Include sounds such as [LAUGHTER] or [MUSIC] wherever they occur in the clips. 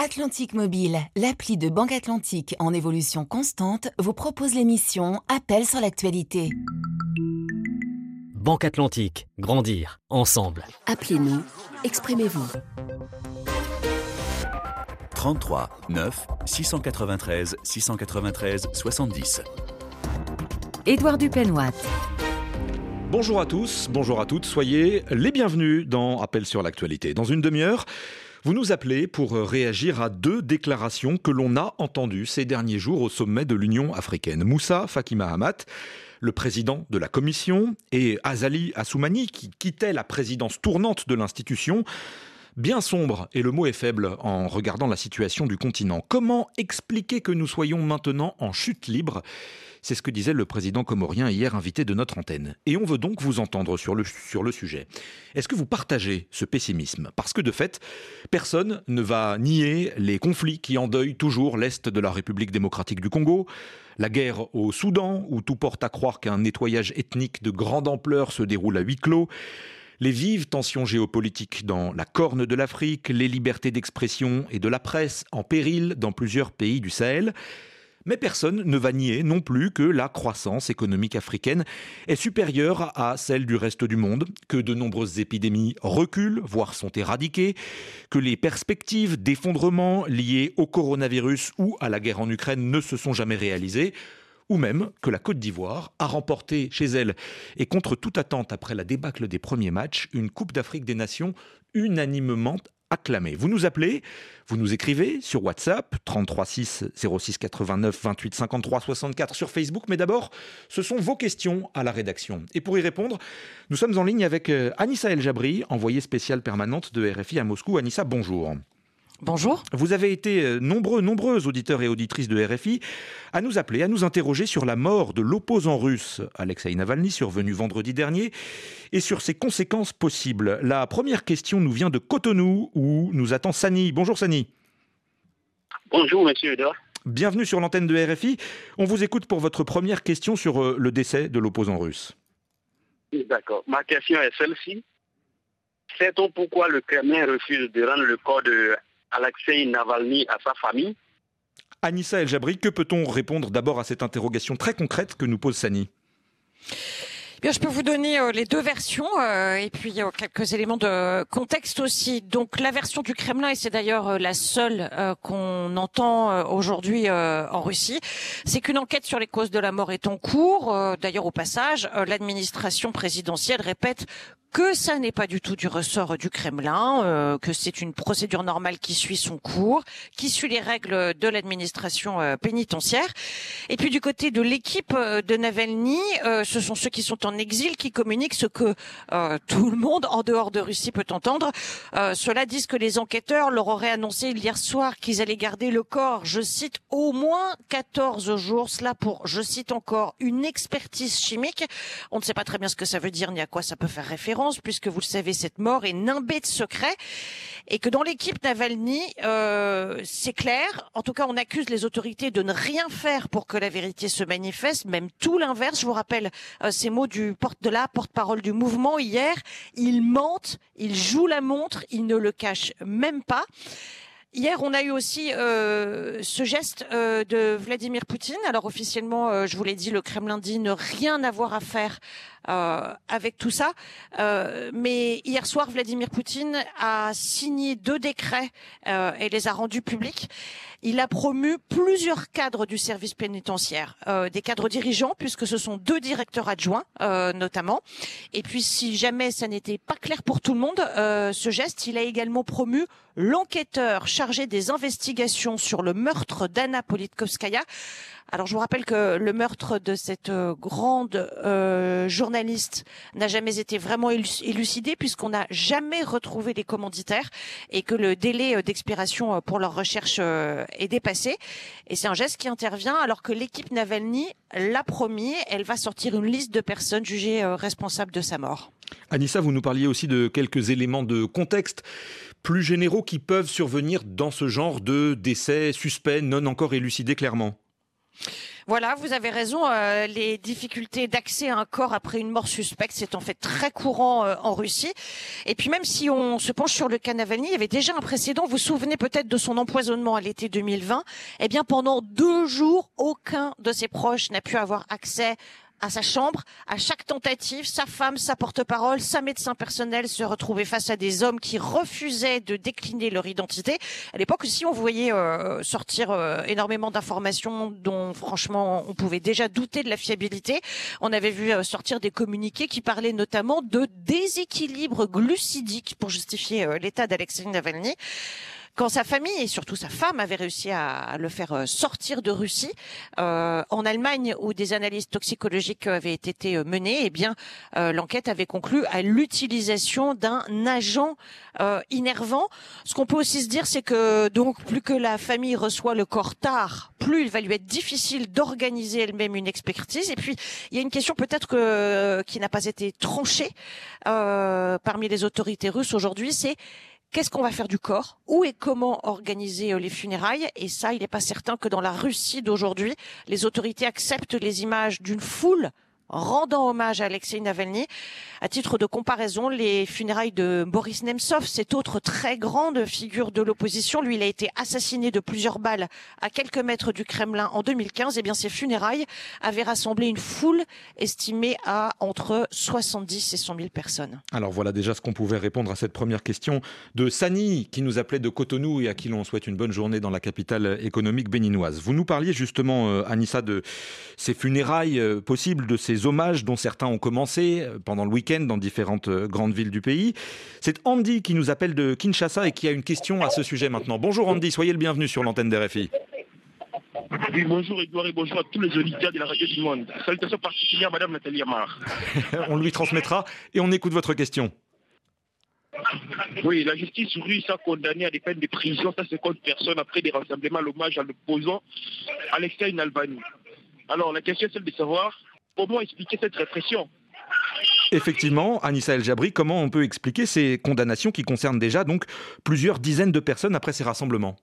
Atlantique Mobile, l'appli de Banque Atlantique en évolution constante, vous propose l'émission Appel sur l'actualité. Banque Atlantique, grandir ensemble. Appelez-nous, exprimez-vous. 33 9 693 693 70. Édouard Dupenoit. Bonjour à tous, bonjour à toutes, soyez les bienvenus dans Appel sur l'actualité. Dans une demi-heure, vous nous appelez pour réagir à deux déclarations que l'on a entendues ces derniers jours au sommet de l'Union africaine. Moussa Faki Mahamat, le président de la Commission, et Azali Assoumani, qui quittait la présidence tournante de l'institution, bien sombre, et le mot est faible en regardant la situation du continent. Comment expliquer que nous soyons maintenant en chute libre? C'est ce que disait le président comorien hier invité de notre antenne. Et on veut donc vous entendre sur le, sujet. Est-ce que vous partagez ce pessimisme? Parce que de fait, personne ne va nier les conflits qui endeuillent toujours l'Est de la République démocratique du Congo, la guerre au Soudan, où tout porte à croire qu'un nettoyage ethnique de grande ampleur se déroule à huis clos, les vives tensions géopolitiques dans la corne de l'Afrique, les libertés d'expression et de la presse en péril dans plusieurs pays du Sahel. Mais personne ne va nier non plus que la croissance économique africaine est supérieure à celle du reste du monde, que de nombreuses épidémies reculent, voire sont éradiquées, que les perspectives d'effondrement liées au coronavirus ou à la guerre en Ukraine ne se sont jamais réalisées ou même que la Côte d'Ivoire a remporté chez elle, et contre toute attente après la débâcle des premiers matchs, une Coupe d'Afrique des Nations unanimement acclamé. Vous nous appelez, vous nous écrivez sur WhatsApp 33 6 06 89 28 53 64 sur Facebook, mais d'abord, ce sont vos questions à la rédaction. Et pour y répondre, nous sommes en ligne avec euh, Anissa El Jabri, envoyée spéciale permanente de RFI à Moscou. Anissa, bonjour. Bonjour. Vous avez été euh, nombreux, nombreux auditeurs et auditrices de RFI à nous appeler, à nous interroger sur la mort de l'opposant russe Alexei Navalny, survenu vendredi dernier, et sur ses conséquences possibles. La première question nous vient de Cotonou, où nous attend Sani. Bonjour Sani. Bonjour Monsieur Edouard. Bienvenue sur l'antenne de RFI. On vous écoute pour votre première question sur euh, le décès de l'opposant russe. D'accord. Ma question est celle-ci. Sait-on pourquoi le Kremlin refuse de rendre le corps de Alexei Navalny à sa famille. Anissa El Jabri, que peut-on répondre d'abord à cette interrogation très concrète que nous pose Sani? Bien, je peux vous donner euh, les deux versions euh, et puis euh, quelques éléments de contexte aussi. Donc la version du Kremlin, et c'est d'ailleurs la seule qu'on entend aujourd'hui en Russie, c'est qu'une enquête sur les causes de la mort est en cours. d'ailleurs, au passage, l'administration présidentielle répète que ça n'est pas du tout du ressort du Kremlin, euh, que c'est une procédure normale qui suit son cours, qui suit les règles de l'administration euh, pénitentiaire. Et puis du côté de l'équipe euh, de Navalny, ce sont ceux qui sont en exil qui communiquent ce que tout le monde en dehors de Russie peut entendre. Cela disent que les enquêteurs leur auraient annoncé hier soir qu'ils allaient garder le corps, je cite, au moins 14 jours. Cela pour, je cite encore, une expertise chimique. On ne sait pas très bien ce que ça veut dire ni à quoi ça peut faire référence puisque vous le savez, cette mort est nimbée de secret, et que dans l'équipe Navalny, euh, c'est clair. En tout cas, on accuse les autorités de ne rien faire pour que la vérité se manifeste, même tout l'inverse. Je vous rappelle euh, ces mots du porte de la porte-parole du mouvement hier. Ils mentent, ils jouent la montre, ils ne le cachent même pas. Hier, on a eu aussi euh, ce geste euh, de Vladimir Poutine. Alors officiellement, euh, je vous l'ai dit, le Kremlin dit ne rien avoir à faire avec tout ça. mais hier soir, Vladimir Poutine a signé deux décrets et les a rendus publics. Il a promu plusieurs cadres du service pénitentiaire, des cadres dirigeants, puisque ce sont deux directeurs adjoints notamment. Et puis, si jamais ça n'était pas clair pour tout le monde, ce geste, il a également promu l'enquêteur chargé des investigations sur le meurtre d'Anna Politkovskaya. Alors je vous rappelle que le meurtre de cette euh, grande euh, journaliste n'a jamais été vraiment élucidé puisqu'on n'a jamais retrouvé les commanditaires et que le délai euh, d'expiration pour leur recherche est dépassé. Et c'est un geste qui intervient alors que l'équipe Navalny l'a promis, elle va sortir une liste de personnes jugées responsables de sa mort. Anissa, vous nous parliez aussi de quelques éléments de contexte plus généraux qui peuvent survenir dans ce genre de décès suspects non encore élucidés clairement Voilà, vous avez raison. Euh, les difficultés d'accès à un corps après une mort suspecte, c'est en fait très courant euh, en Russie. Et puis même si on se penche sur le cas il y avait déjà un précédent. Vous vous souvenez peut-être de son empoisonnement à l'été 2020. Eh bien, pendant deux jours, aucun de ses proches n'a pu avoir accès à sa chambre. À chaque tentative, sa femme, sa porte-parole, sa médecin personnel se retrouvaient face à des hommes qui refusaient de décliner leur identité. À l'époque aussi, on voyait euh, sortir euh, énormément d'informations dont, franchement, on pouvait déjà douter de la fiabilité. On avait vu euh, sortir des communiqués qui parlaient notamment de déséquilibre glucidique pour justifier l'état d'Alexei Navalny. Quand sa famille et surtout sa femme avaient réussi à, le faire euh, sortir de Russie, euh, en Allemagne où des analyses toxicologiques avaient été euh, menées, eh bien l'enquête avait conclu à l'utilisation d'un agent innervant. Ce qu'on peut aussi se dire, c'est que donc plus que la famille reçoit le corps tard, plus il va lui être difficile d'organiser elle-même une expertise. Et puis il y a une question peut-être qui n'a pas été tranchée parmi les autorités russes aujourd'hui, c'est Qu'est-ce qu'on va faire du corps? Où et comment organiser euh, les funérailles? Et ça, il n'est pas certain que dans la Russie d'aujourd'hui, les autorités acceptent les images d'une foule rendant hommage à Alexei Navalny. À titre de comparaison, les funérailles de Boris Nemtsov, cette autre très grande figure de l'opposition, lui, il a été assassiné de plusieurs balles à quelques mètres du Kremlin en 2015. Et eh bien, ces funérailles avaient rassemblé une foule estimée à entre 70 et 100 000 personnes. Alors voilà déjà ce qu'on pouvait répondre à cette première question de Sani, qui nous appelait de Cotonou et à qui l'on souhaite une bonne journée dans la capitale économique béninoise. Vous nous parliez justement, euh, Anissa, de ces funérailles euh, possibles, de ces hommages dont certains ont commencé euh, pendant le week-end dans différentes euh, grandes villes du pays. C'est Andy qui nous appelle de Kinshasa et qui a une question à ce sujet maintenant. Bonjour Andy, soyez le bienvenu sur l'antenne d'RFI. Oui, bonjour Edouard et bonjour à tous les auditeurs de la radio du monde. Salutations particulières à Madame Nathalie Amar. [LAUGHS] on lui transmettra et on écoute votre question. Oui, la justice russe a condamné à des peines de prison 150 personnes après des rassemblements à l'hommage à l'opposant Alexei Navalny. Alors la question est celle de savoir Comment expliquer cette répression. Effectivement, Anissa El Jabri, comment on peut expliquer ces condamnations qui concernent déjà donc plusieurs dizaines de personnes après ces rassemblements?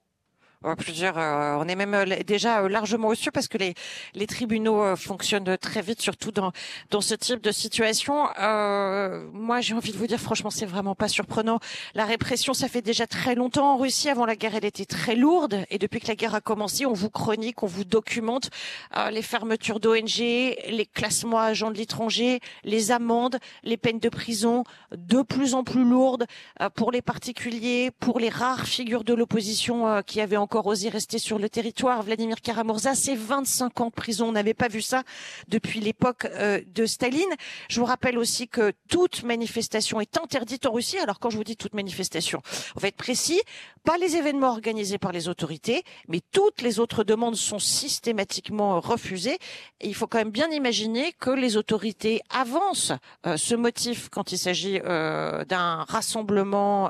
Plusieurs. Euh, on est même euh, déjà euh, largement au-dessus parce que les, les tribunaux fonctionnent très vite, surtout dans, dans ce type de situation. Euh, moi, j'ai envie de vous dire, franchement, c'est vraiment pas surprenant. La répression, ça fait déjà très longtemps en Russie. Avant la guerre, elle était très lourde. Et depuis que la guerre a commencé, on vous chronique, on vous documente les fermetures d'ONG, les classements agents de l'étranger, les amendes, les peines de prison de plus en plus lourdes pour les particuliers, pour les rares figures de l'opposition qui avaient encore rester sur le territoire. Vladimir Karamurza, c'est 25 ans de prison. On n'avait pas vu ça depuis l'époque euh, de Staline. Je vous rappelle aussi que toute manifestation est interdite en Russie. Alors quand je vous dis toute manifestation, on va être précis, pas les événements organisés par les autorités, mais toutes les autres demandes sont systématiquement refusées. Il faut quand même bien imaginer que les autorités avancent euh, ce motif quand il s'agit euh, d'un rassemblement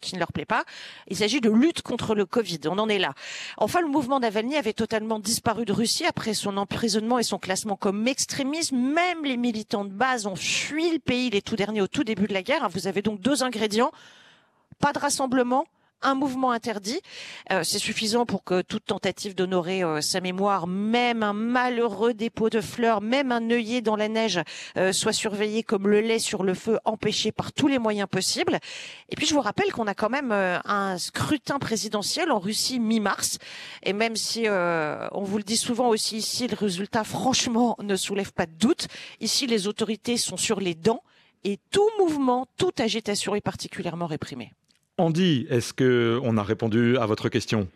qui ne leur plaît pas. Il s'agit de lutte contre le Covid en est là. Enfin, le mouvement Navalny avait totalement disparu de Russie après son emprisonnement et son classement comme extrémisme. Même les militants de base ont fui le pays les tout derniers au tout début de la guerre. Vous avez donc deux ingrédients. Pas de rassemblement, un mouvement interdit. Euh, c'est suffisant pour que toute tentative d'honorer euh, sa mémoire, même un malheureux dépôt de fleurs, même un œillet dans la neige, euh, soit surveillé comme le lait sur le feu, empêché par tous les moyens possibles. Et puis je vous rappelle qu'on a quand même un scrutin présidentiel en Russie mi-mars. Et même si on vous le dit souvent aussi ici, le résultat franchement ne soulève pas de doute. Ici, les autorités sont sur les dents et tout mouvement, toute agitation est particulièrement réprimée. Andy, est-ce qu'on a répondu à votre question?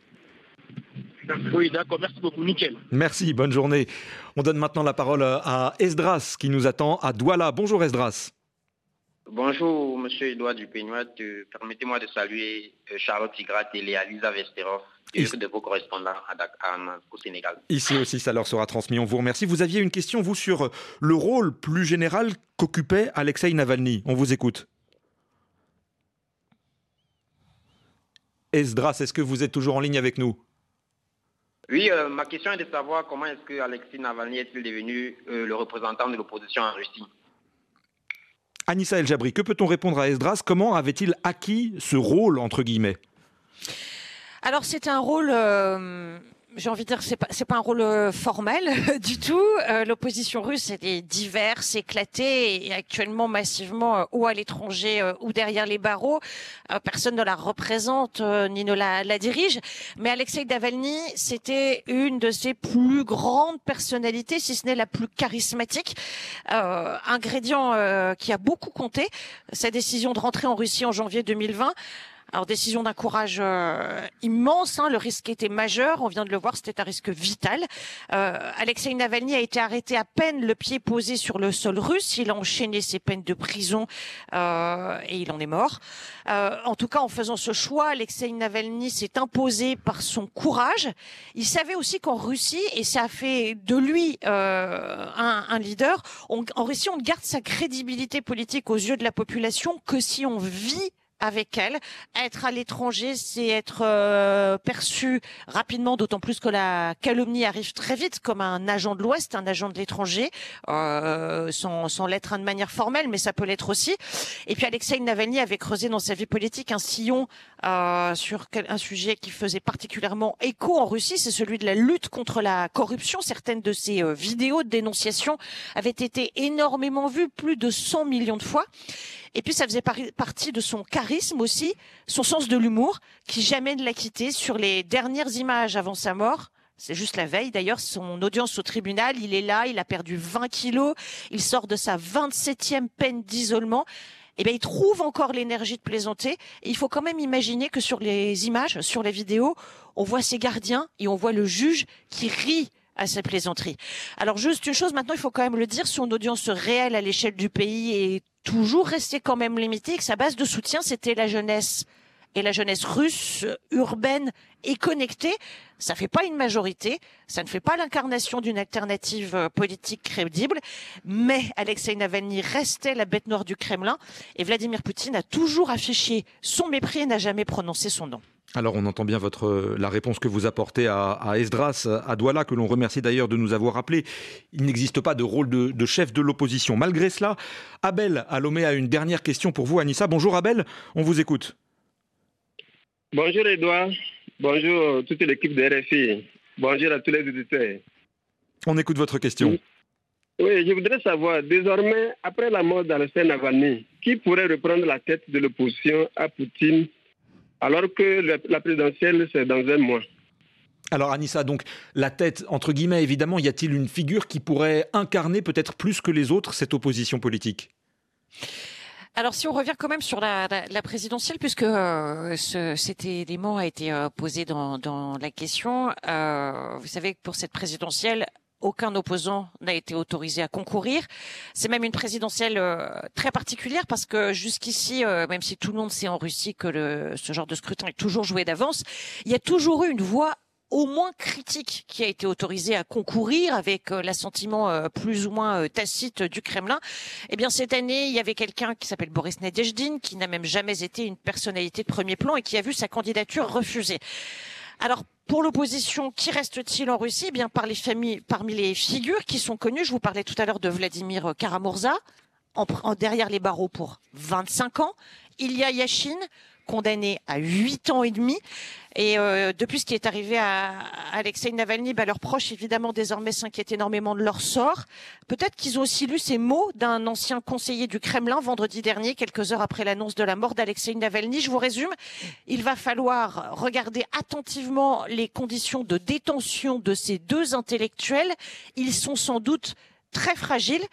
Oui, d'accord. Merci beaucoup. Nickel. Merci. Bonne journée. On donne maintenant la parole à Esdras qui nous attend à Douala. Bonjour Esdras. Bonjour, monsieur Edouard Dupénois. Permettez-moi de saluer euh, Charlotte Tigrat et Léa Lisa Vesterov, deux de vos correspondants au Sénégal. Ici aussi, ça leur sera transmis. On vous remercie. Vous aviez une question, vous, sur le rôle plus général qu'occupait Alexei Navalny. On vous écoute. Esdras, est-ce que vous êtes toujours en ligne avec nous? Oui, euh, ma question est de savoir comment est-ce que Alexis Navalny est-il devenu euh, le représentant de l'opposition en Russie? Anissa El Jabri, que peut-on répondre à Esdras? Comment avait-il acquis ce rôle, entre guillemets? Alors c'est un rôle j'ai envie de dire, c'est pas c'est pas un rôle euh, formel [LAUGHS] du tout. Euh, l'opposition russe est diverse, éclatée et actuellement massivement euh, ou à l'étranger ou derrière les barreaux. personne ne la représente ni ne la, la dirige. Mais Alexei Navalny, c'était une de ses plus grandes personnalités, si ce n'est la plus charismatique. ingrédient qui a beaucoup compté. Sa décision de rentrer en Russie en janvier 2020 alors décision d'un courage euh, immense, hein, le risque était majeur, on vient de le voir, c'était un risque vital. Euh, Alexei Navalny a été arrêté à peine le pied posé sur le sol russe, il a enchaîné ses peines de prison euh, et il en est mort. Euh, en tout cas, en faisant ce choix, Alexei Navalny s'est imposé par son courage. Il savait aussi qu'en Russie, et ça a fait de lui euh, un, un, leader, en Russie, on ne garde sa crédibilité politique aux yeux de la population que si on vit avec elle. Être à l'étranger, c'est être euh, perçu rapidement, d'autant plus que la calomnie arrive très vite comme un agent de l'Ouest, un agent de l'étranger, euh, sans, sans l'être de manière formelle, mais ça peut l'être aussi. Et puis Alexei Navalny avait creusé dans sa vie politique un sillon euh, sur un sujet qui faisait particulièrement écho en Russie, c'est celui de la lutte contre la corruption. Certaines de ses euh, vidéos de dénonciation avaient été énormément vues, plus de 100 millions de fois. Et puis ça faisait partie de son charisme aussi, son sens de l'humour, qui jamais ne l'a quitté. Sur les dernières images avant sa mort, c'est juste la veille d'ailleurs, son audience au tribunal, il est là, il a perdu 20 kilos, il sort de sa 27e peine d'isolement. Et eh bien, il trouve encore l'énergie de plaisanter. Et il faut quand même imaginer que sur les images, sur les vidéos, on voit ses gardiens et on voit le juge qui rit à sa plaisanterie. Alors juste une chose, maintenant il faut quand même le dire, son audience réelle à l'échelle du pays est toujours resté quand même limité, que sa base de soutien, c'était la jeunesse. Et la jeunesse russe, urbaine et connectée, ça fait pas une majorité, ça ne fait pas l'incarnation d'une alternative euh, politique crédible, mais Alexei Navalny restait la bête noire du Kremlin et Vladimir Poutine a toujours affiché son mépris et n'a jamais prononcé son nom. Alors on entend bien votre la réponse que vous apportez à, Esdras, à Douala, que l'on remercie d'ailleurs de nous avoir appelé. Il n'existe pas de rôle de, de chef de l'opposition. Malgré cela, Abel Alomé a une dernière question pour vous, Anissa. Bonjour Abel, on vous écoute. Bonjour Edouard, bonjour toute l'équipe de RFI, bonjour à tous les auditeurs. On écoute votre question. Oui, je voudrais savoir, désormais, après la mort d'Alexei Navalny, qui pourrait reprendre la tête de l'opposition à Poutine alors que la présidentielle, c'est dans un mois? Alors Anissa, donc la tête, entre guillemets, évidemment, y a-t-il une figure qui pourrait incarner peut-être plus que les autres cette opposition politique? Alors si on revient quand même sur la, présidentielle, puisque euh, cet élément a été euh, posé dans, la question, euh, vous savez que pour cette présidentielle, aucun opposant n'a été autorisé à concourir. C'est même une présidentielle euh, très particulière parce que jusqu'ici, euh, même si tout le monde sait en Russie que le, ce genre de scrutin est toujours joué d'avance, il y a toujours eu une voix au moins critique qui a été autorisée à concourir avec euh, l'assentiment plus ou moins tacite du Kremlin. Eh bien, cette année, il y avait quelqu'un qui s'appelle Boris Nadezhdin, qui n'a même jamais été une personnalité de premier plan et qui a vu sa candidature refusée. Alors, pour l'opposition, qui reste-t-il en Russie? Eh Bien, par les familles, parmi les figures qui sont connues, je vous parlais tout à l'heure de Vladimir Karamurza, en, derrière les barreaux pour 25 ans. Il y a Yashin, condamné à 8 ans et demi. Et euh, depuis ce qui est arrivé à Alexei Navalny, bah, leurs proches évidemment désormais s'inquiètent énormément de leur sort. Peut-être qu'ils ont aussi lu ces mots d'un ancien conseiller du Kremlin vendredi dernier, quelques heures après l'annonce de la mort d'Alexei Navalny. Je vous résume, il va falloir regarder attentivement les conditions de détention de ces deux intellectuels. Ils sont sans doute très fragiles.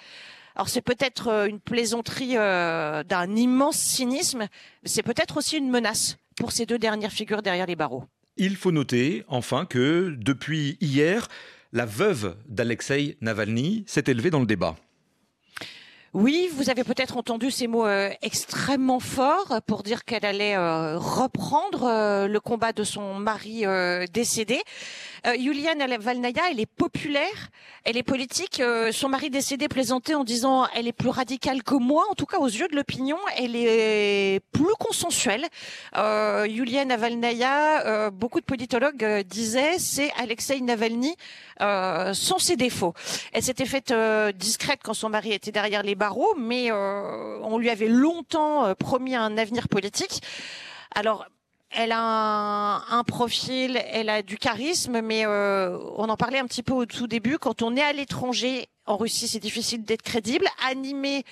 Alors c'est peut-être euh, une plaisanterie euh, d'un immense cynisme, mais c'est peut-être aussi une menace pour ces deux dernières figures derrière les barreaux. Il faut noter enfin que depuis hier, la veuve d'Alexei Navalny s'est élevée dans le débat. Oui, vous avez peut-être entendu ces mots euh, extrêmement forts pour dire qu'elle allait euh, reprendre euh, le combat de son mari décédé. Yulian Valnaya, elle est populaire, elle est politique. son mari décédé plaisantait en disant elle est plus radicale que moi. En tout cas, aux yeux de l'opinion, elle est plus consensuelle. Euh, Yulian Navalnaya, beaucoup de politologues disaient c'est Alexei Navalny sans ses défauts. Elle s'était faite discrète quand son mari était derrière les barreaux, mais euh, on lui avait longtemps euh, promis un avenir politique. Alors, elle a un, profil, elle a du charisme, mais euh, on en parlait un petit peu au tout début. Quand on est à l'étranger, en Russie, c'est difficile d'être crédible. Animer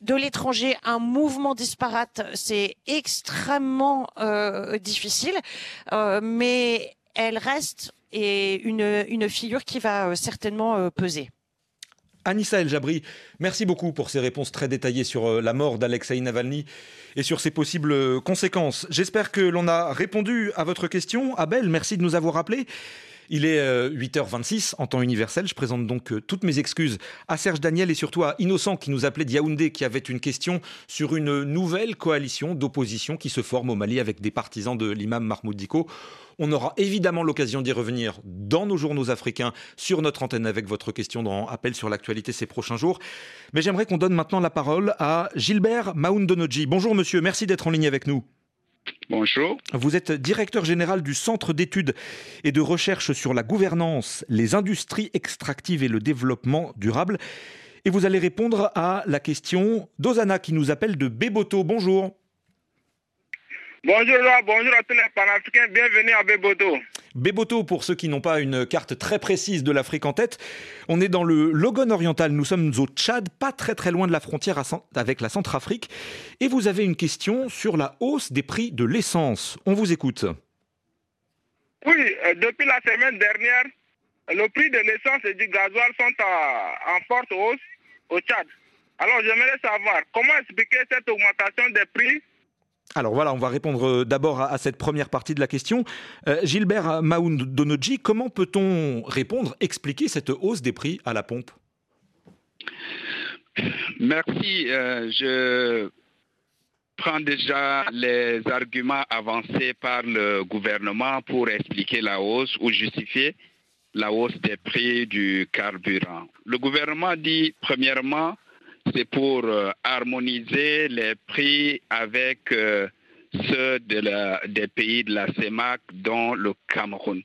de l'étranger un mouvement disparate, c'est extrêmement euh, difficile, euh, mais elle reste et une, figure qui va certainement peser. Anissa El Jabri, merci beaucoup pour ces réponses très détaillées sur euh, la mort d'Alexei Navalny et sur ses possibles euh, conséquences. J'espère que l'on a répondu à votre question. Abel, merci de nous avoir appelés. Il est 8h26 euh, en temps universel. Je présente donc toutes mes excuses à Serge Daniel et surtout à Innocent qui nous appelait Yaoundé qui avait une question sur une nouvelle coalition d'opposition qui se forme au Mali avec des partisans de l'imam Mahmoud Diko. On aura évidemment l'occasion d'y revenir dans nos journaux africains sur notre antenne avec votre question dans Appel sur l'actualité ces prochains jours. Mais j'aimerais qu'on donne maintenant la parole à Gilbert Maoundonoji. Bonjour monsieur, merci d'être en ligne avec nous. Bonjour. Vous êtes directeur général du Centre d'études et de recherche sur la gouvernance, les industries extractives et le développement durable. Et vous allez répondre à la question d'Ozana qui nous appelle de Béboto. Bonjour. Bonjour, bonjour à tous les panafricains, bienvenue à Beboto. Beboto, pour ceux qui n'ont pas une carte très précise de l'Afrique en tête, on est dans le Logon oriental, nous sommes au Tchad, pas très très loin de la frontière avec la Centrafrique, et vous avez une question sur la hausse des prix de l'essence. On vous écoute. Oui, euh, depuis la semaine dernière, le prix de l'essence et du gasoil sont en forte hausse au Tchad. Alors j'aimerais savoir comment expliquer cette augmentation des prix alors voilà, on va répondre euh, d'abord à, cette première partie de la question. Euh, Gilbert Maoundonoji, comment peut-on répondre, expliquer cette hausse des prix à la pompe? Merci. Euh, je prends déjà les arguments avancés par le gouvernement pour expliquer la hausse ou justifier la hausse des prix du carburant. Le gouvernement dit, premièrement, c'est pour euh, harmoniser les prix avec euh, ceux des pays de la CEMAC, dont le Cameroun.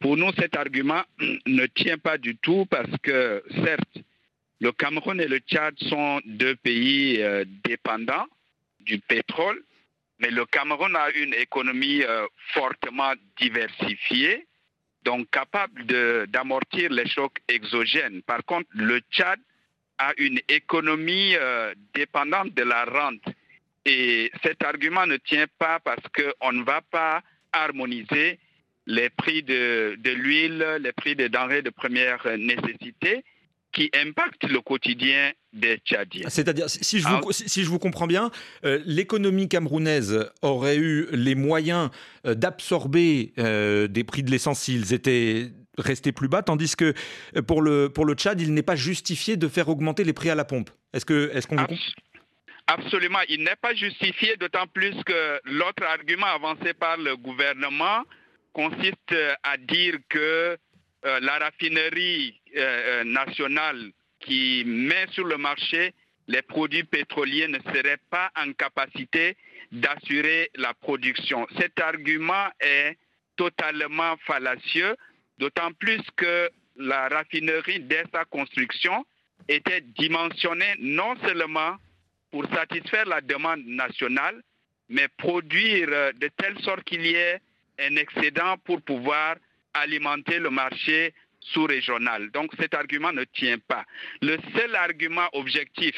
Pour nous, cet argument [CLEARS THROAT] ne tient pas du tout parce que, certes, le Cameroun et le Tchad sont deux pays euh, dépendants du pétrole, mais le Cameroun a une économie fortement diversifiée, donc capable d'amortir les chocs exogènes. Par contre, le Tchad à une économie euh, dépendante de la rente. Et cet argument ne tient pas parce qu'on ne va pas harmoniser les prix de, de l'huile, les prix des denrées de première nécessité qui impactent le quotidien des Tchadiens. C'est-à-dire, si, je vous, si je vous comprends bien, euh, l'économie camerounaise aurait eu les moyens euh, d'absorber des prix de l'essence s'ils étaient rester plus bas, tandis que euh, pour le, pour le Tchad, il n'est pas justifié de faire augmenter les prix à la pompe. Est-ce que est-ce qu'on Absolument, il n'est pas justifié, d'autant plus que l'autre argument avancé par le gouvernement consiste euh, à dire que euh, la raffinerie nationale qui met sur le marché les produits pétroliers ne serait pas en capacité d'assurer la production. Cet argument est totalement fallacieux d'autant plus que la raffinerie, dès sa construction, était dimensionnée non seulement pour satisfaire la demande nationale, mais produire de telle sorte qu'il y ait un excédent pour pouvoir alimenter le marché sous-régional. Donc cet argument ne tient pas. Le seul argument objectif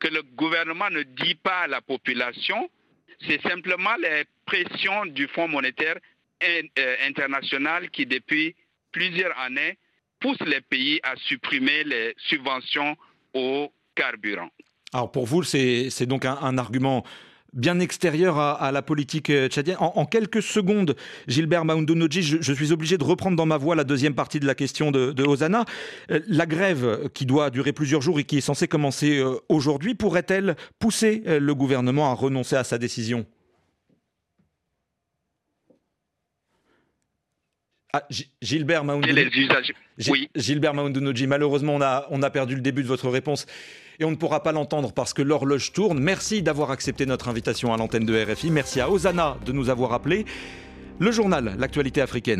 que le gouvernement ne dit pas à la population, c'est simplement les pressions du Fonds monétaire euh, international qui, depuis plusieurs années pousse les pays à supprimer les subventions au carburant. Alors pour vous, c'est donc un, argument bien extérieur à, la politique euh, tchadienne. En, quelques secondes, Gilbert Maoundonoji, je, suis obligé de reprendre dans ma voix la deuxième partie de la question de, de. Euh, la grève qui doit durer plusieurs jours et qui est censée commencer euh, aujourd'hui, pourrait-elle pousser le gouvernement à renoncer à sa décision? Ah, Gilbert Maoundounoji. Oui. Gilbert malheureusement, on a, on a perdu le début de votre réponse et on ne pourra pas l'entendre parce que l'horloge tourne. Merci d'avoir accepté notre invitation à l'antenne de RFI. Merci à Osana de nous avoir appelés. Le journal, l'actualité africaine.